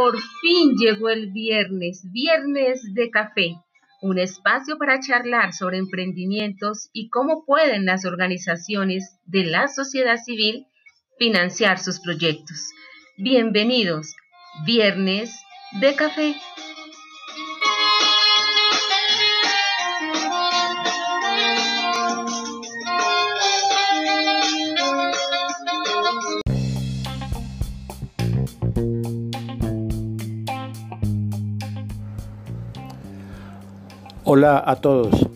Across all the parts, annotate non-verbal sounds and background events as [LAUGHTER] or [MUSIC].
Por fin llegó el viernes, viernes de café, un espacio para charlar sobre emprendimientos y cómo pueden las organizaciones de la sociedad civil financiar sus proyectos. Bienvenidos, viernes de café. Hola a todos.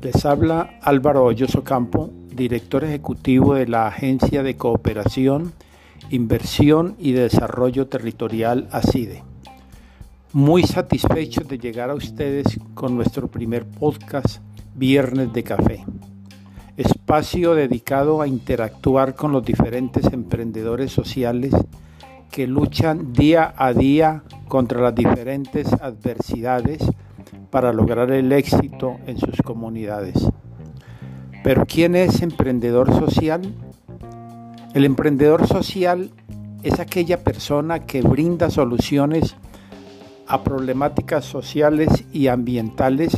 Les habla Álvaro Hoyoso Campo, director ejecutivo de la Agencia de Cooperación, Inversión y Desarrollo Territorial ACIDE. Muy satisfechos de llegar a ustedes con nuestro primer podcast Viernes de Café. Espacio dedicado a interactuar con los diferentes emprendedores sociales que luchan día a día contra las diferentes adversidades para lograr el éxito en sus comunidades. Pero ¿quién es emprendedor social? El emprendedor social es aquella persona que brinda soluciones a problemáticas sociales y ambientales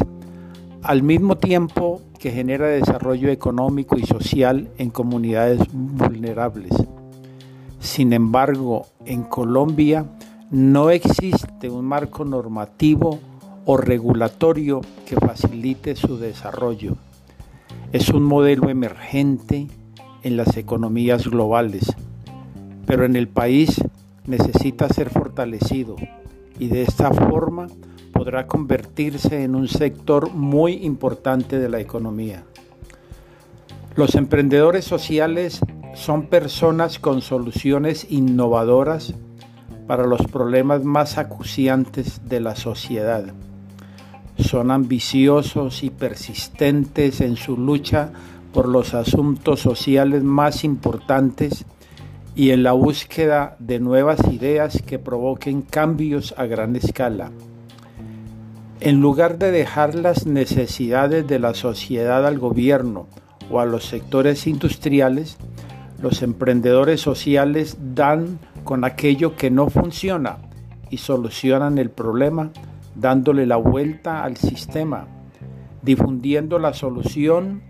al mismo tiempo que genera desarrollo económico y social en comunidades vulnerables. Sin embargo, en Colombia no existe un marco normativo o regulatorio que facilite su desarrollo. Es un modelo emergente en las economías globales, pero en el país necesita ser fortalecido y de esta forma podrá convertirse en un sector muy importante de la economía. Los emprendedores sociales son personas con soluciones innovadoras para los problemas más acuciantes de la sociedad son ambiciosos y persistentes en su lucha por los asuntos sociales más importantes y en la búsqueda de nuevas ideas que provoquen cambios a gran escala. En lugar de dejar las necesidades de la sociedad al gobierno o a los sectores industriales, los emprendedores sociales dan con aquello que no funciona y solucionan el problema dándole la vuelta al sistema, difundiendo la solución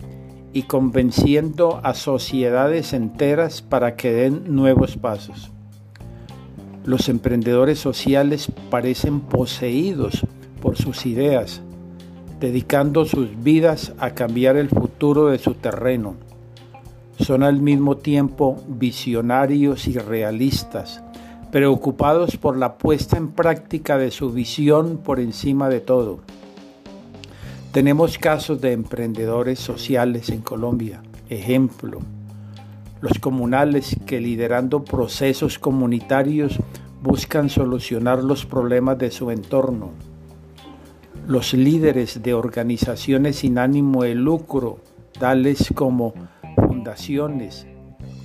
y convenciendo a sociedades enteras para que den nuevos pasos. Los emprendedores sociales parecen poseídos por sus ideas, dedicando sus vidas a cambiar el futuro de su terreno. Son al mismo tiempo visionarios y realistas, preocupados por la puesta en práctica de su visión por encima de todo. Tenemos casos de emprendedores sociales en Colombia. Ejemplo, los comunales que liderando procesos comunitarios buscan solucionar los problemas de su entorno. Los líderes de organizaciones sin ánimo de lucro, tales como fundaciones,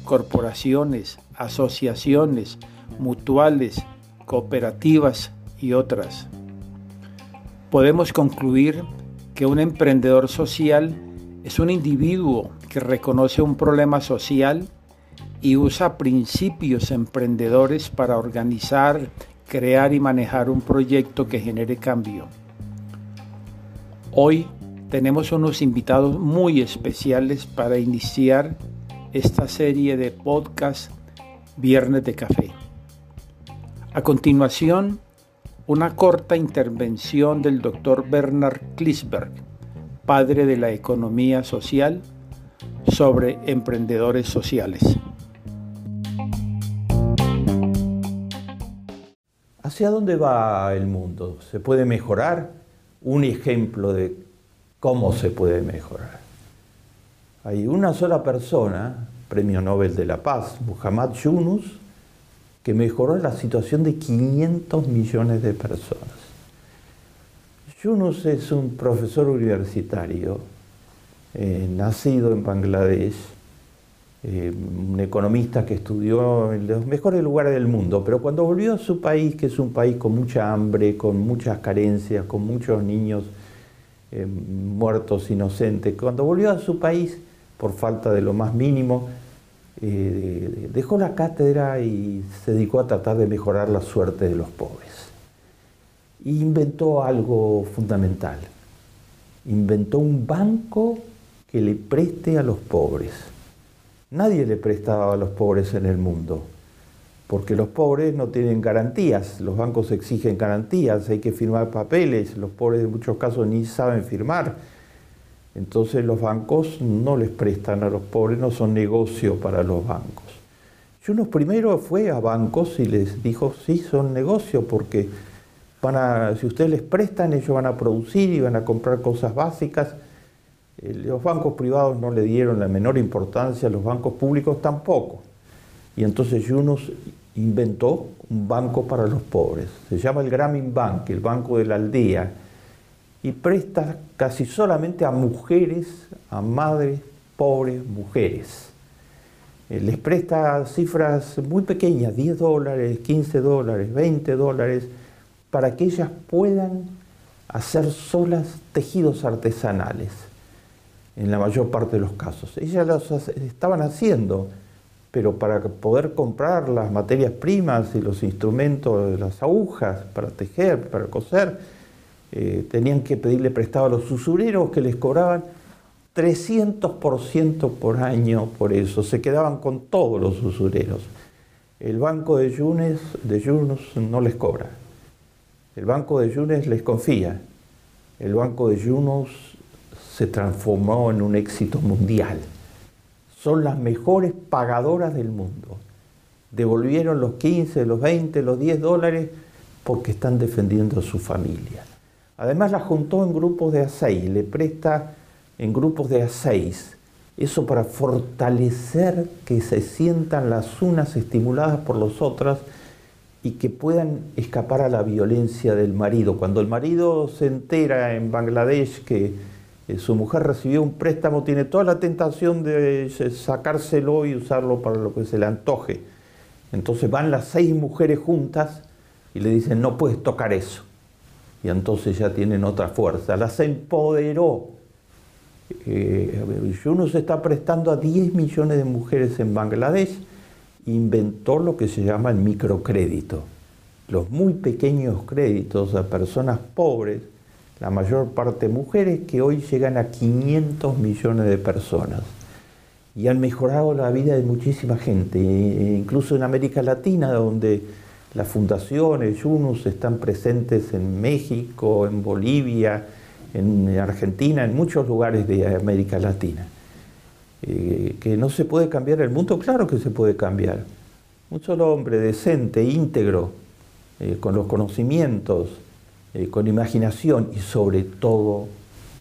corporaciones, asociaciones, mutuales, cooperativas y otras. Podemos concluir que un emprendedor social es un individuo que reconoce un problema social y usa principios emprendedores para organizar, crear y manejar un proyecto que genere cambio. Hoy tenemos unos invitados muy especiales para iniciar esta serie de podcast Viernes de Café. A continuación, una corta intervención del doctor Bernard Klisberg, padre de la economía social, sobre emprendedores sociales. ¿Hacia dónde va el mundo? ¿Se puede mejorar? Un ejemplo de cómo se puede mejorar. Hay una sola persona, Premio Nobel de la Paz, Muhammad Yunus, que mejoró la situación de 500 millones de personas. Yunus es un profesor universitario, eh, nacido en Bangladesh, eh, un economista que estudió en los mejores lugares del mundo, pero cuando volvió a su país, que es un país con mucha hambre, con muchas carencias, con muchos niños eh, muertos inocentes, cuando volvió a su país, por falta de lo más mínimo, eh, dejó la cátedra y se dedicó a tratar de mejorar la suerte de los pobres. e inventó algo fundamental. Inventó un banco que le preste a los pobres. Nadie le prestaba a los pobres en el mundo, porque los pobres no tienen garantías, los bancos exigen garantías, hay que firmar papeles, los pobres en muchos casos ni saben firmar. Entonces los bancos no les prestan a los pobres, no son negocio para los bancos. Y uno primero fue a bancos y les dijo, sí, son negocio porque si ustedes les prestan, ellos van a producir y van a comprar cosas básicas. Eh, los bancos privados no le dieron la menor importancia, los bancos públicos tampoco. Y entonces Yunus inventó un banco para los pobres. Se llama el Grameen Bank, el banco de la aldea, y presta casi solamente a mujeres, a madres pobres mujeres. Eh, les presta cifras muy pequeñas, 10 dólares, 15 dólares, 20 dólares, para que ellas puedan hacer solas tejidos artesanales, en la mayor parte de los casos. Ellas los estaban haciendo, pero para poder comprar las materias primas y los instrumentos, las agujas para tejer, para coser, eh, tenían que pedirle prestado a los usureros que les cobraban 300% por año por eso, se quedaban con todos los usureros. El banco de Yunes, de no les cobra. El banco de Yunes les confía. El banco de Yunus se transformó en un éxito mundial. Son las mejores pagadoras del mundo. Devolvieron los 15, los 20, los 10 dólares porque están defendiendo a su familia. Además la juntó en grupos de a le presta en grupos de a seis. Eso para fortalecer que se sientan las unas estimuladas por las otras y que puedan escapar a la violencia del marido. Cuando el marido se entera en Bangladesh que eh, su mujer recibió un préstamo, tiene toda la tentación de sacárselo y usarlo para lo que se le antoje. Entonces van las seis mujeres juntas y le dicen, no puedes tocar eso. Y entonces ya tienen otra fuerza. Las empoderó eh, uno se está prestando a 10 millones de mujeres en Bangladesh, inventó lo que se llama el microcrédito. Los muy pequeños créditos a personas pobres, la mayor parte mujeres, que hoy llegan a 500 millones de personas. Y han mejorado la vida de muchísima gente, e incluso en América Latina, donde las fundaciones, UNUS están presentes en México, en Bolivia, en Argentina, en muchos lugares de América Latina. Eh, que no se puede cambiar el mundo, claro que se puede cambiar. Un solo hombre decente, íntegro, eh, con los conocimientos, eh, con imaginación y sobre todo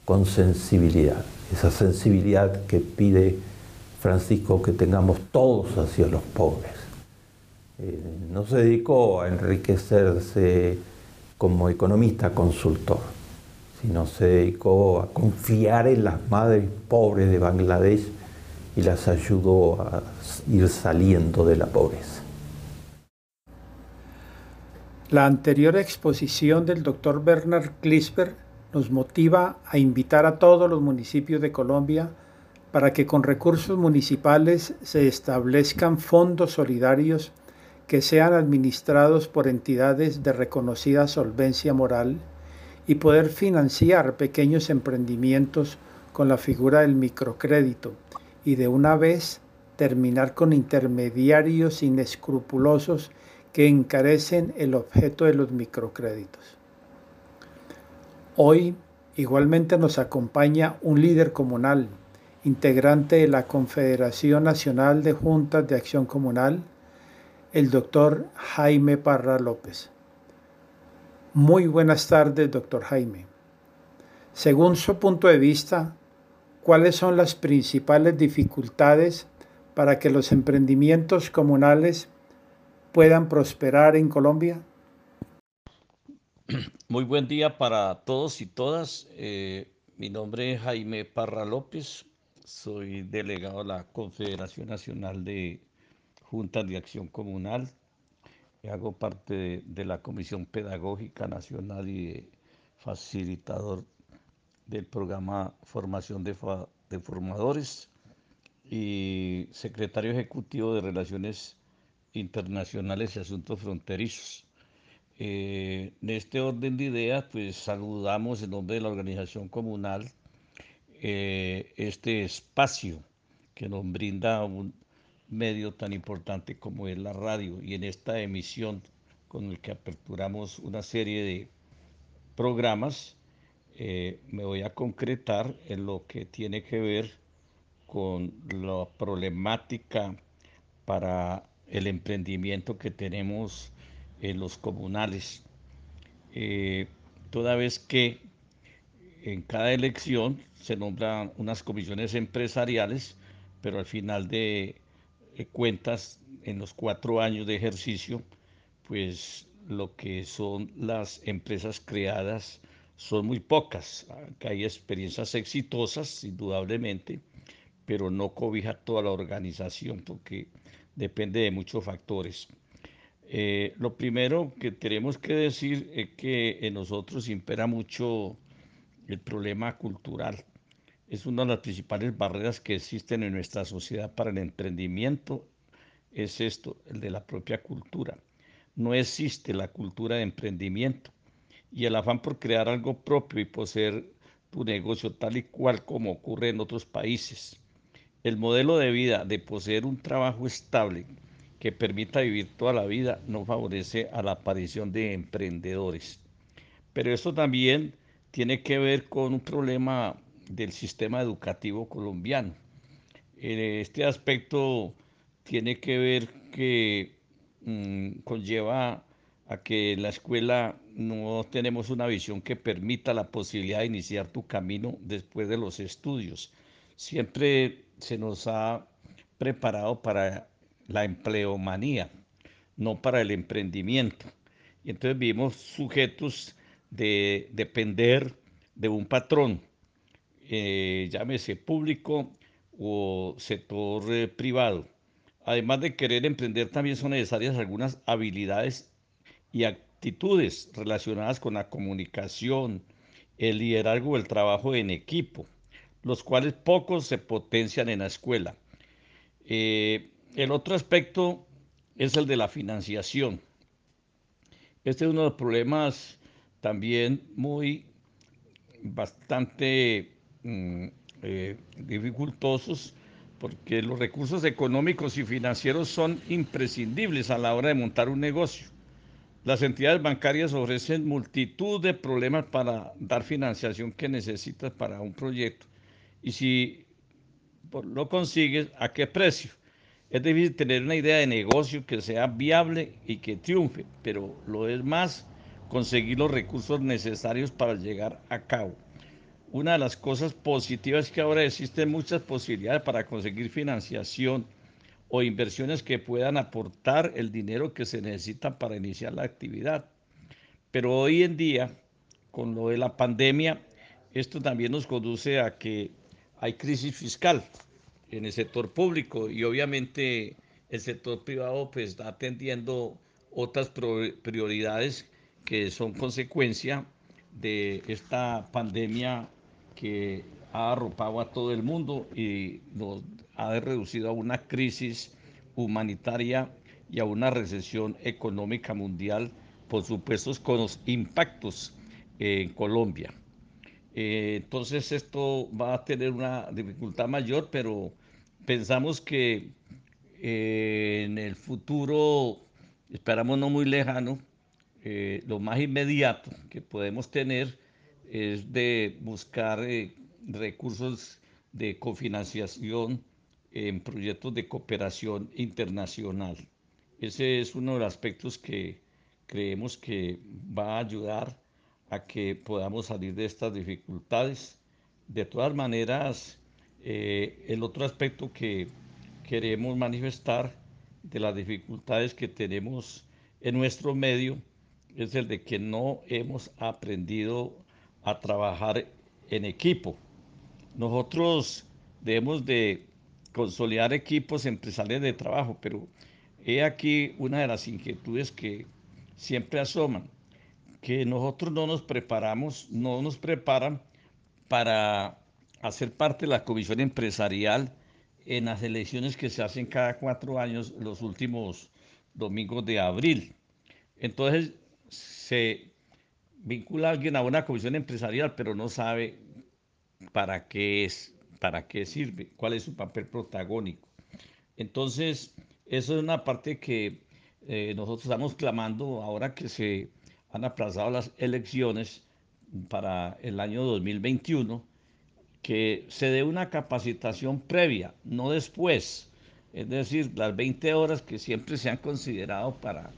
con sensibilidad. Esa sensibilidad que pide Francisco que tengamos todos hacia los pobres. No se dedicó a enriquecerse como economista consultor sino se dedicó a confiar en las madres pobres de Bangladesh y las ayudó a ir saliendo de la pobreza. La anterior exposición del doctor Bernard Klisper nos motiva a invitar a todos los municipios de Colombia para que con recursos municipales se establezcan fondos solidarios que sean administrados por entidades de reconocida solvencia moral y poder financiar pequeños emprendimientos con la figura del microcrédito y de una vez terminar con intermediarios inescrupulosos que encarecen el objeto de los microcréditos. Hoy igualmente nos acompaña un líder comunal, integrante de la Confederación Nacional de Juntas de Acción Comunal, el doctor Jaime Parra López. Muy buenas tardes, doctor Jaime. Según su punto de vista, ¿cuáles son las principales dificultades para que los emprendimientos comunales puedan prosperar en Colombia? [CLEARS THROAT] Muy buen día para todos y todas. Eh, mi nombre es Jaime Parra López, soy delegado de la Confederación Nacional de Juntas de Acción Comunal hago parte de, la Comisión Pedagógica Nacional y facilitador del programa Formación de, de Formadores y secretario ejecutivo de Relaciones Internacionales y Asuntos Fronterizos. Eh, en este orden de ideas, pues saludamos en nombre de la organización comunal eh, este espacio que nos brinda un medio tan importante como es la radio y en esta emisión con el que aperturamos una serie de programas, eh, me voy a concretar en lo que tiene que ver con la problemática para el emprendimiento que tenemos en los comunales. Eh, toda vez que en cada elección se nombran unas comisiones empresariales, pero al final de cuentas, en los cuatro años de ejercicio, pues lo que son las empresas creadas son muy pocas. Hay experiencias exitosas, indudablemente, pero no cobija toda la organización porque depende de muchos factores. Eh, lo primero que tenemos que decir es que en nosotros impera mucho el problema cultural. Es una de las principales barreras que existen en nuestra sociedad para el emprendimiento. Es esto, el de la propia cultura. No existe la cultura de emprendimiento y el afán por crear algo propio y poseer tu negocio tal y cual como ocurre en otros países. El modelo de vida de poseer un trabajo estable que permita vivir toda la vida no favorece a la aparición de emprendedores. Pero esto también tiene que ver con un problema del sistema educativo colombiano. Este aspecto tiene que ver que mm, conlleva a que en la escuela no tenemos una visión que permita la posibilidad de iniciar tu camino después de los estudios. Siempre se nos ha preparado para la empleomanía, no para el emprendimiento. Y entonces vivimos sujetos de depender de un patrón, eh, llámese público o sector eh, privado. Además de querer emprender, también son necesarias algunas habilidades y actitudes relacionadas con la comunicación, el liderazgo, el trabajo en equipo, los cuales pocos se potencian en la escuela. Eh, el otro aspecto es el de la financiación. Este es uno de los problemas también muy bastante mm, eh, dificultosos porque los recursos económicos y financieros son imprescindibles a la hora de montar un negocio. Las entidades bancarias ofrecen multitud de problemas para dar financiación que necesitas para un proyecto. Y si lo consigues, ¿a qué precio? Es difícil tener una idea de negocio que sea viable y que triunfe, pero lo es más conseguir los recursos necesarios para llegar a cabo. Una de las cosas positivas es que ahora existen muchas posibilidades para conseguir financiación o inversiones que puedan aportar el dinero que se necesita para iniciar la actividad. Pero hoy en día, con lo de la pandemia, esto también nos conduce a que hay crisis fiscal en el sector público y obviamente el sector privado pues está atendiendo otras prioridades que son consecuencia de esta pandemia que ha arropado a todo el mundo y nos ha reducido a una crisis humanitaria y a una recesión económica mundial, por supuesto con los impactos en Colombia. Eh, entonces esto va a tener una dificultad mayor, pero pensamos que eh, en el futuro, esperamos no muy lejano, eh, lo más inmediato que podemos tener es de buscar recursos de cofinanciación en proyectos de cooperación internacional. Ese es uno de los aspectos que creemos que va a ayudar a que podamos salir de estas dificultades. De todas maneras, eh, el otro aspecto que queremos manifestar de las dificultades que tenemos en nuestro medio es el de que no hemos aprendido a trabajar en equipo. Nosotros debemos de consolidar equipos empresariales de trabajo, pero he aquí una de las inquietudes que siempre asoman que nosotros no nos preparamos, no nos preparan para hacer parte de la comisión empresarial en las elecciones que se hacen cada cuatro años, los últimos domingos de abril. Entonces, se vincula a alguien a una comisión empresarial, pero no sabe para qué es, para qué sirve, cuál es su papel protagónico. Entonces, eso es una parte que eh, nosotros estamos clamando ahora que se han aplazado las elecciones para el año 2021, que se dé una capacitación previa, no después. Es decir, las 20 horas que siempre se han considerado para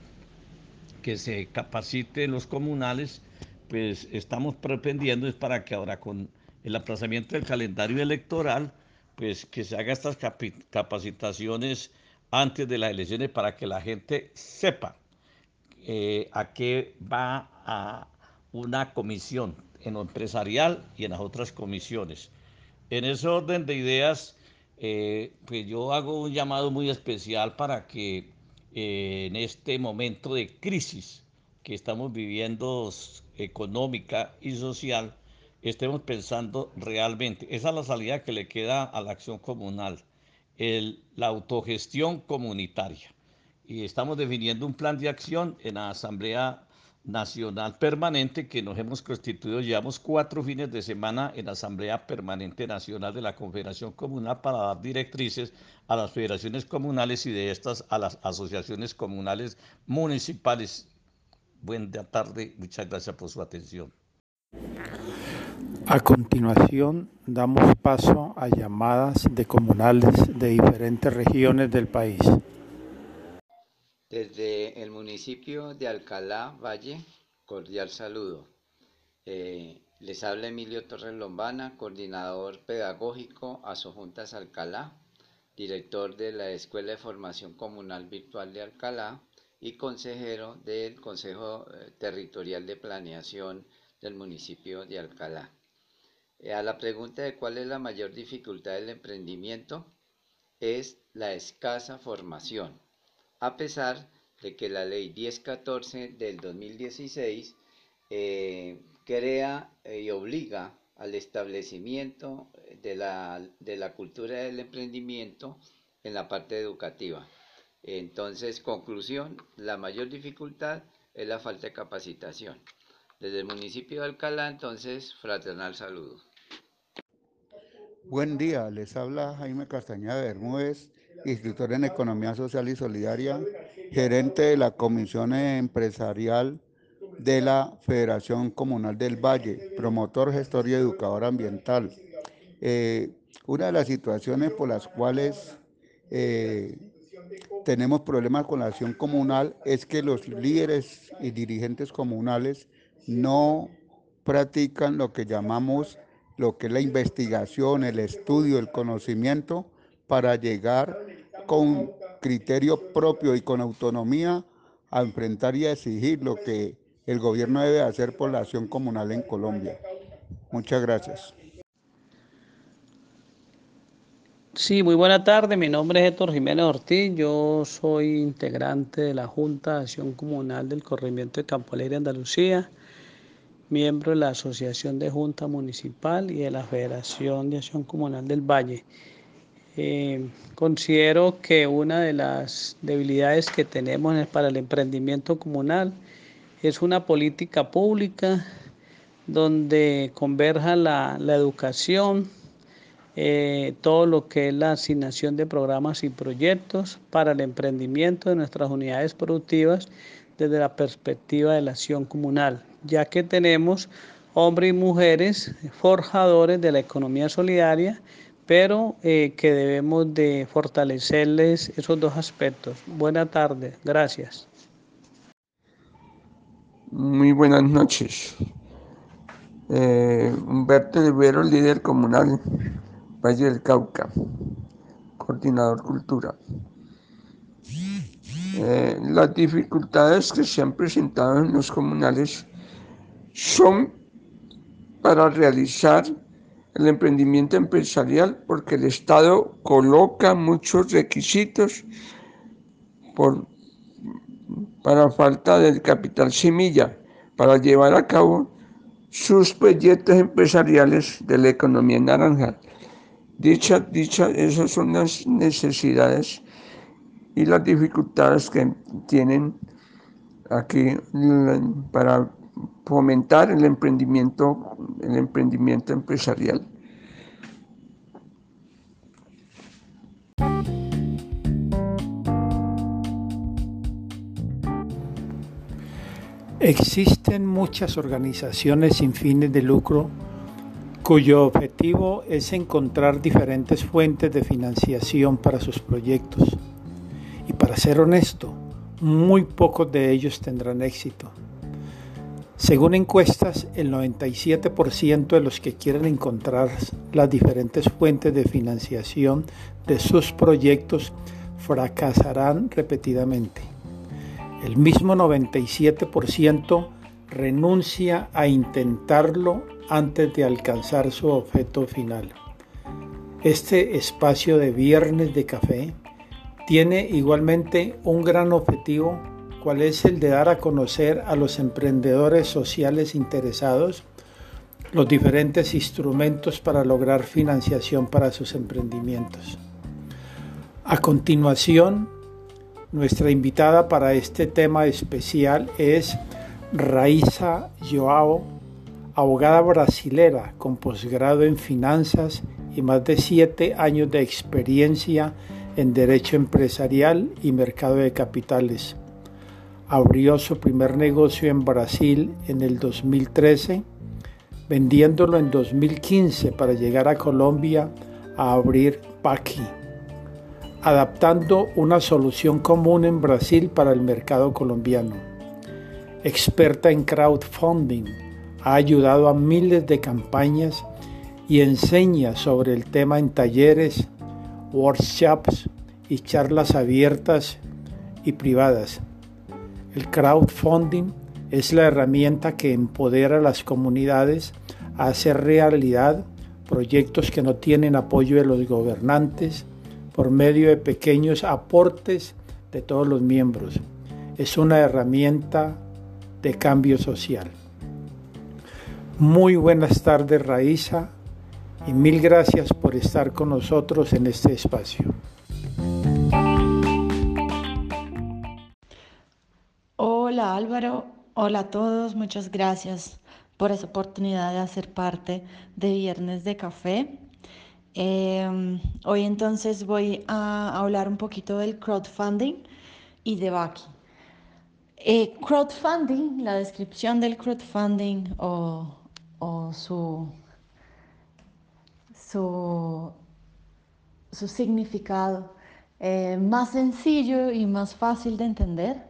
que se capaciten los comunales, pues estamos pretendiendo es para que ahora con el aplazamiento del calendario electoral, pues que se haga estas capacitaciones antes de las elecciones para que la gente sepa eh, a qué va a una comisión en lo empresarial y en las otras comisiones. En ese orden de ideas, eh, pues yo hago un llamado muy especial para que eh, en este momento de crisis que estamos viviendo económica y social, estemos pensando realmente, esa es la salida que le queda a la acción comunal, el, la autogestión comunitaria. Y estamos definiendo un plan de acción en la Asamblea Nacional Permanente que nos hemos constituido, llevamos cuatro fines de semana en la Asamblea Permanente Nacional de la Confederación Comunal para dar directrices a las federaciones comunales y de estas a las asociaciones comunales municipales. Buena tarde, muchas gracias por su atención. A continuación, damos paso a llamadas de comunales de diferentes regiones del país. Desde el municipio de Alcalá, Valle, cordial saludo. Eh, les habla Emilio Torres Lombana, coordinador pedagógico a Juntas Alcalá, director de la Escuela de Formación Comunal Virtual de Alcalá y consejero del Consejo eh, Territorial de Planeación del municipio de Alcalá. Eh, a la pregunta de cuál es la mayor dificultad del emprendimiento, es la escasa formación a pesar de que la ley 1014 del 2016 eh, crea eh, y obliga al establecimiento de la, de la cultura del emprendimiento en la parte educativa. Entonces, conclusión, la mayor dificultad es la falta de capacitación. Desde el municipio de Alcalá, entonces, fraternal saludo. Buen día, les habla Jaime Castañeda Bermúdez instructor en Economía Social y Solidaria, gerente de la Comisión Empresarial de la Federación Comunal del Valle, promotor, gestor y educador ambiental. Eh, una de las situaciones por las cuales eh, tenemos problemas con la acción comunal es que los líderes y dirigentes comunales no practican lo que llamamos lo que es la investigación, el estudio, el conocimiento para llegar con criterio propio y con autonomía a enfrentar y a exigir lo que el gobierno debe hacer por la acción comunal en Colombia. Muchas gracias. Sí, muy buena tarde. Mi nombre es Héctor Jiménez Ortiz. Yo soy integrante de la Junta de Acción Comunal del Corregimiento de Campo Alegre, Andalucía, miembro de la Asociación de Junta Municipal y de la Federación de Acción Comunal del Valle. Eh, considero que una de las debilidades que tenemos para el emprendimiento comunal es una política pública donde converja la, educación, eh, todo lo que es la asignación de programas y proyectos para el emprendimiento de nuestras unidades productivas desde la perspectiva de la acción comunal, ya que tenemos hombres y mujeres forjadores de la economía solidaria pero eh, que debemos de fortalecerles esos dos aspectos. Buena tarde, gracias. Muy buenas noches. Eh, Humberto Rivero, líder comunal, Valle del Cauca, coordinador cultura. Eh, las dificultades que se han presentado en los comunales son para realizar el emprendimiento empresarial porque el Estado coloca muchos requisitos por, para falta del capital semilla para llevar a cabo sus proyectos empresariales de la economía naranja. Dicha, dicha, esas son las necesidades y las dificultades que tienen aquí para fomentar el emprendimiento, el emprendimiento empresarial. Existen muchas organizaciones sin fines de lucro cuyo objetivo es encontrar diferentes fuentes de financiación para sus proyectos. Y para ser honesto, muy pocos de ellos tendrán éxito. Según encuestas, el 97% de los que quieren encontrar las diferentes fuentes de financiación de sus proyectos fracasarán repetidamente. El mismo 97% renuncia a intentarlo antes de alcanzar su objeto final. Este espacio de viernes de café tiene igualmente un gran objetivo, cual es el de dar a conocer a los emprendedores sociales interesados los diferentes instrumentos para lograr financiación para sus emprendimientos. A continuación, nuestra invitada para este tema especial es Raíza Joao, abogada brasilera con posgrado en finanzas y más de siete años de experiencia en derecho empresarial y mercado de capitales. Abrió su primer negocio en Brasil en el 2013, vendiéndolo en 2015 para llegar a Colombia a abrir Paqui adaptando una solución común en Brasil para el mercado colombiano. Experta en crowdfunding, ha ayudado a miles de campañas y enseña sobre el tema en talleres, workshops y charlas abiertas y privadas. El crowdfunding es la herramienta que empodera a las comunidades a hacer realidad proyectos que no tienen apoyo de los gobernantes, por medio de pequeños aportes de todos los miembros. Es una herramienta de cambio social. Muy buenas tardes, Raíza, y mil gracias por estar con nosotros en este espacio. Hola Álvaro, hola a todos, muchas gracias por esa oportunidad de hacer parte de Viernes de Café. Em, hoy entonces voy a hablar un poquito del crowdfunding y de Baki. Eh, crowdfunding, la descripción del crowdfunding o, su, su, significado eh, más sencillo y más fácil de entender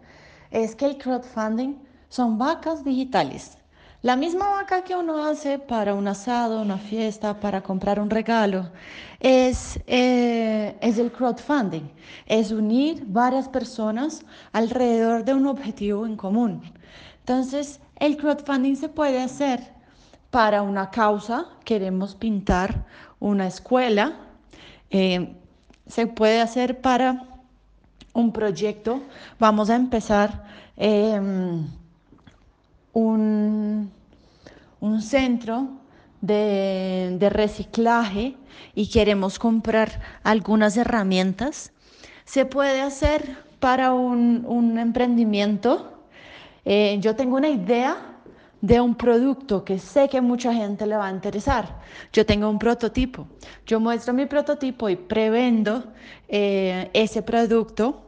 es que el crowdfunding son vacas digitales la misma vaca que uno hace para un asado, una fiesta, para comprar un regalo, es, eh, es el crowdfunding, es unir varias personas alrededor de un objetivo en común. Entonces, el crowdfunding se puede hacer para una causa, queremos pintar una escuela, eh, se puede hacer para un proyecto, vamos a empezar. Em, un, centro de, reciclaje y queremos comprar algunas herramientas, se puede hacer para un, emprendimiento. Eh, yo tengo una idea de un producto que sé que mucha gente le va a interesar. Yo tengo un prototipo. Yo muestro mi prototipo y prevendo eh, ese producto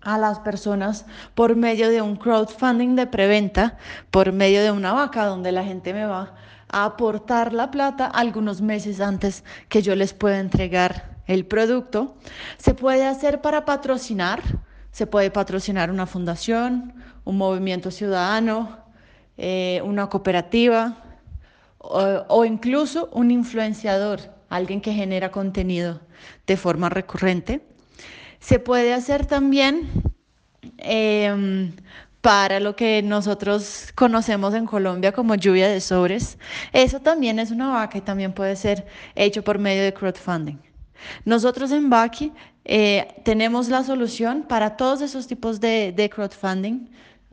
a las personas por medio de un crowdfunding de preventa, por medio de una vaca donde la gente me va a aportar la plata algunos meses antes que yo les pueda entregar el producto. Se puede hacer para patrocinar, se puede patrocinar una fundación, un movimiento ciudadano, eh, una cooperativa o incluso un influenciador, alguien que genera contenido de forma recurrente. Se puede hacer también em, para lo que nosotros conocemos en Colombia como lluvia de sobres. Eso también es una vaca y también puede ser hecho por medio de crowdfunding. Nosotros en Baki eh, tenemos la solución para todos esos tipos de, de crowdfunding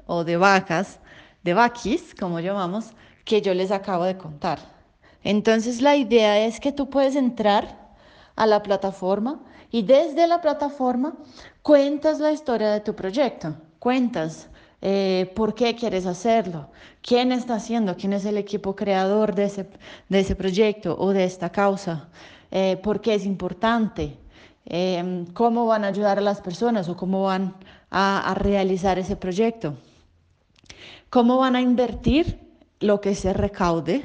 o de vacas, de vaquis, como llamamos, que yo les acabo de contar. Entonces la idea es que tú puedes entrar a la plataforma y desde la plataforma cuentas la historia de tu proyecto, cuentas eh, por qué quieres hacerlo, quién está haciendo, quién es el equipo creador de ese, de ese proyecto o de esta causa, eh, por qué es importante, em, cómo van a ayudar a las personas o cómo van a, a realizar ese proyecto, cómo van a invertir lo que se recaude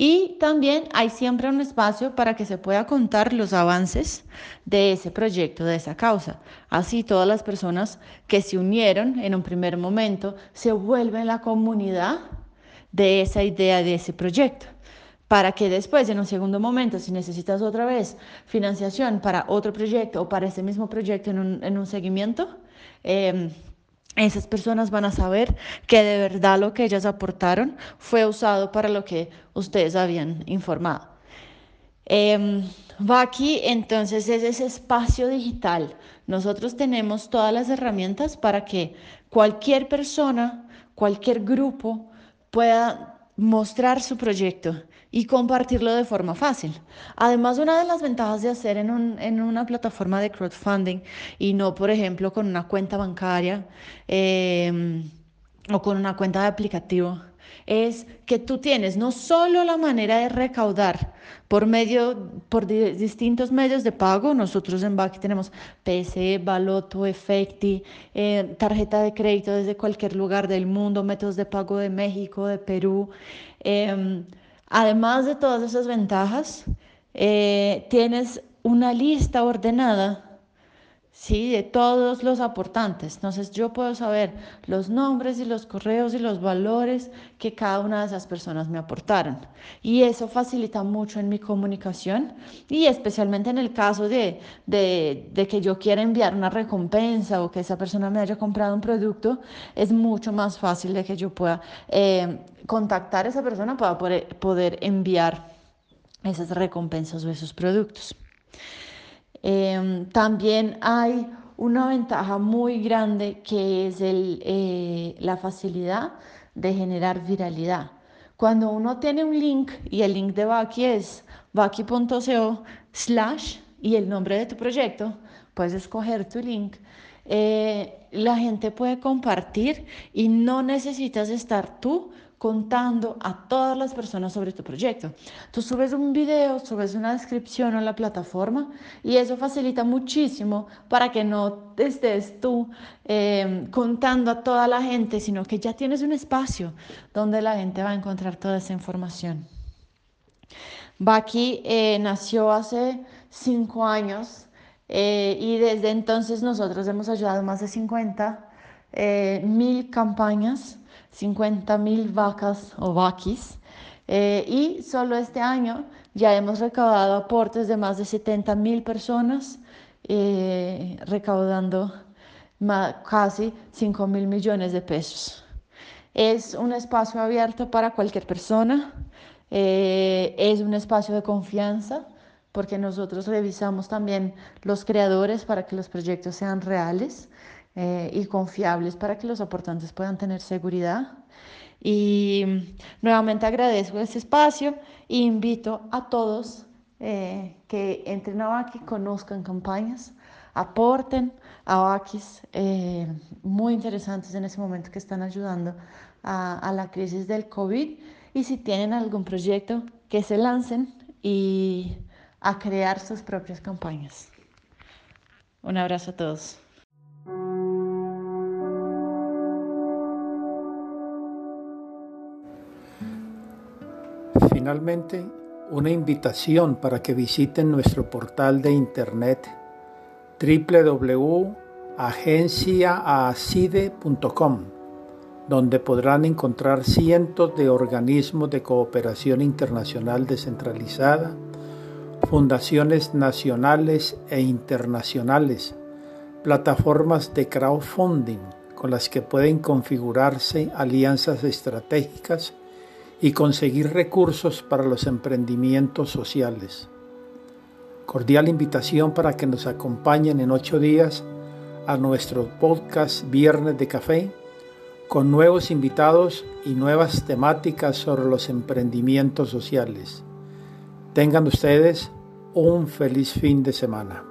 y también hay siempre un espacio para que se pueda contar los avances de ese proyecto, de esa causa. Así todas las personas que se unieron en un primer momento se vuelven la comunidad de esa idea, de ese proyecto para que después, en un segundo momento, si necesitas otra vez financiación para otro proyecto o para ese mismo proyecto en un, en un seguimiento, eh, esas personas van a saber que de verdad lo que ellas aportaron fue usado para lo que ustedes habían informado. Eh, va aquí entonces es ese espacio digital. Nosotros tenemos todas las herramientas para que cualquier persona, cualquier grupo pueda mostrar su proyecto y compartirlo de forma fácil. Además, una de las ventajas de hacer en, un, en una plataforma de crowdfunding y no, por ejemplo, con una cuenta bancaria eh, o con una cuenta de aplicativo, es que tú tienes no solo la manera de recaudar por medio, por distintos medios de pago, nosotros en Baki tenemos PSE, Baloto, Efecti, eh, tarjeta de crédito desde cualquier lugar del mundo, métodos de pago de México, de Perú, eh, Además de todas esas ventajas, eh, tienes una lista ordenada ¿sí? de todos los aportantes. Entonces yo puedo saber los nombres y los correos y los valores que cada una de esas personas me aportaron. Y eso facilita mucho en mi comunicación y especialmente en el caso de, de, que yo quiera enviar una recompensa o que esa persona me haya comprado un producto, es mucho más fácil de que yo pueda eh, contactar a esa persona para poder, enviar esas recompensas o esos productos. Em, también hay una ventaja muy grande que es el, eh, la facilidad de generar viralidad. Cuando uno tiene un link y el link de Baki es baki.co slash y el nombre de tu proyecto, puedes escoger tu link. Eh, la gente puede compartir y no necesitas estar tú contando a todas las personas sobre tu proyecto. Tú subes un video, subes una descripción a la plataforma y eso facilita muchísimo para que no estés tú em, contando a toda la gente, sino que ya tienes un espacio donde la gente va a encontrar toda esa información. Baki eh, nació hace cinco años eh, y desde entonces nosotros hemos ayudado más de 50 eh, mil campañas 50 mil vacas o vaquis. Eh, y solo este año ya hemos recaudado aportes de más de 70 mil personas, eh, recaudando casi 5 mil millones de pesos. Es un espacio abierto para cualquier persona, eh, es un espacio de confianza porque nosotros revisamos también los creadores para que los proyectos sean reales. Eh, y confiables para que los aportantes puedan tener seguridad. Y nuevamente agradezco este espacio e invito a todos eh, que entren a Baki, conozcan campañas, aporten a Bakis eh, muy interesantes en ese momento que están ayudando a, a la crisis del COVID. Y si tienen algún proyecto, que se lancen y a crear sus propias campañas. Un abrazo a todos. Finalmente, una invitación para que visiten nuestro portal de internet www.agenciaacide.com, donde podrán encontrar cientos de organismos de cooperación internacional descentralizada, fundaciones nacionales e internacionales, plataformas de crowdfunding con las que pueden configurarse alianzas estratégicas y conseguir recursos para los emprendimientos sociales. Cordial invitación para que nos acompañen en ocho días a nuestro podcast Viernes de Café con nuevos invitados y nuevas temáticas sobre los emprendimientos sociales. Tengan ustedes un feliz fin de semana.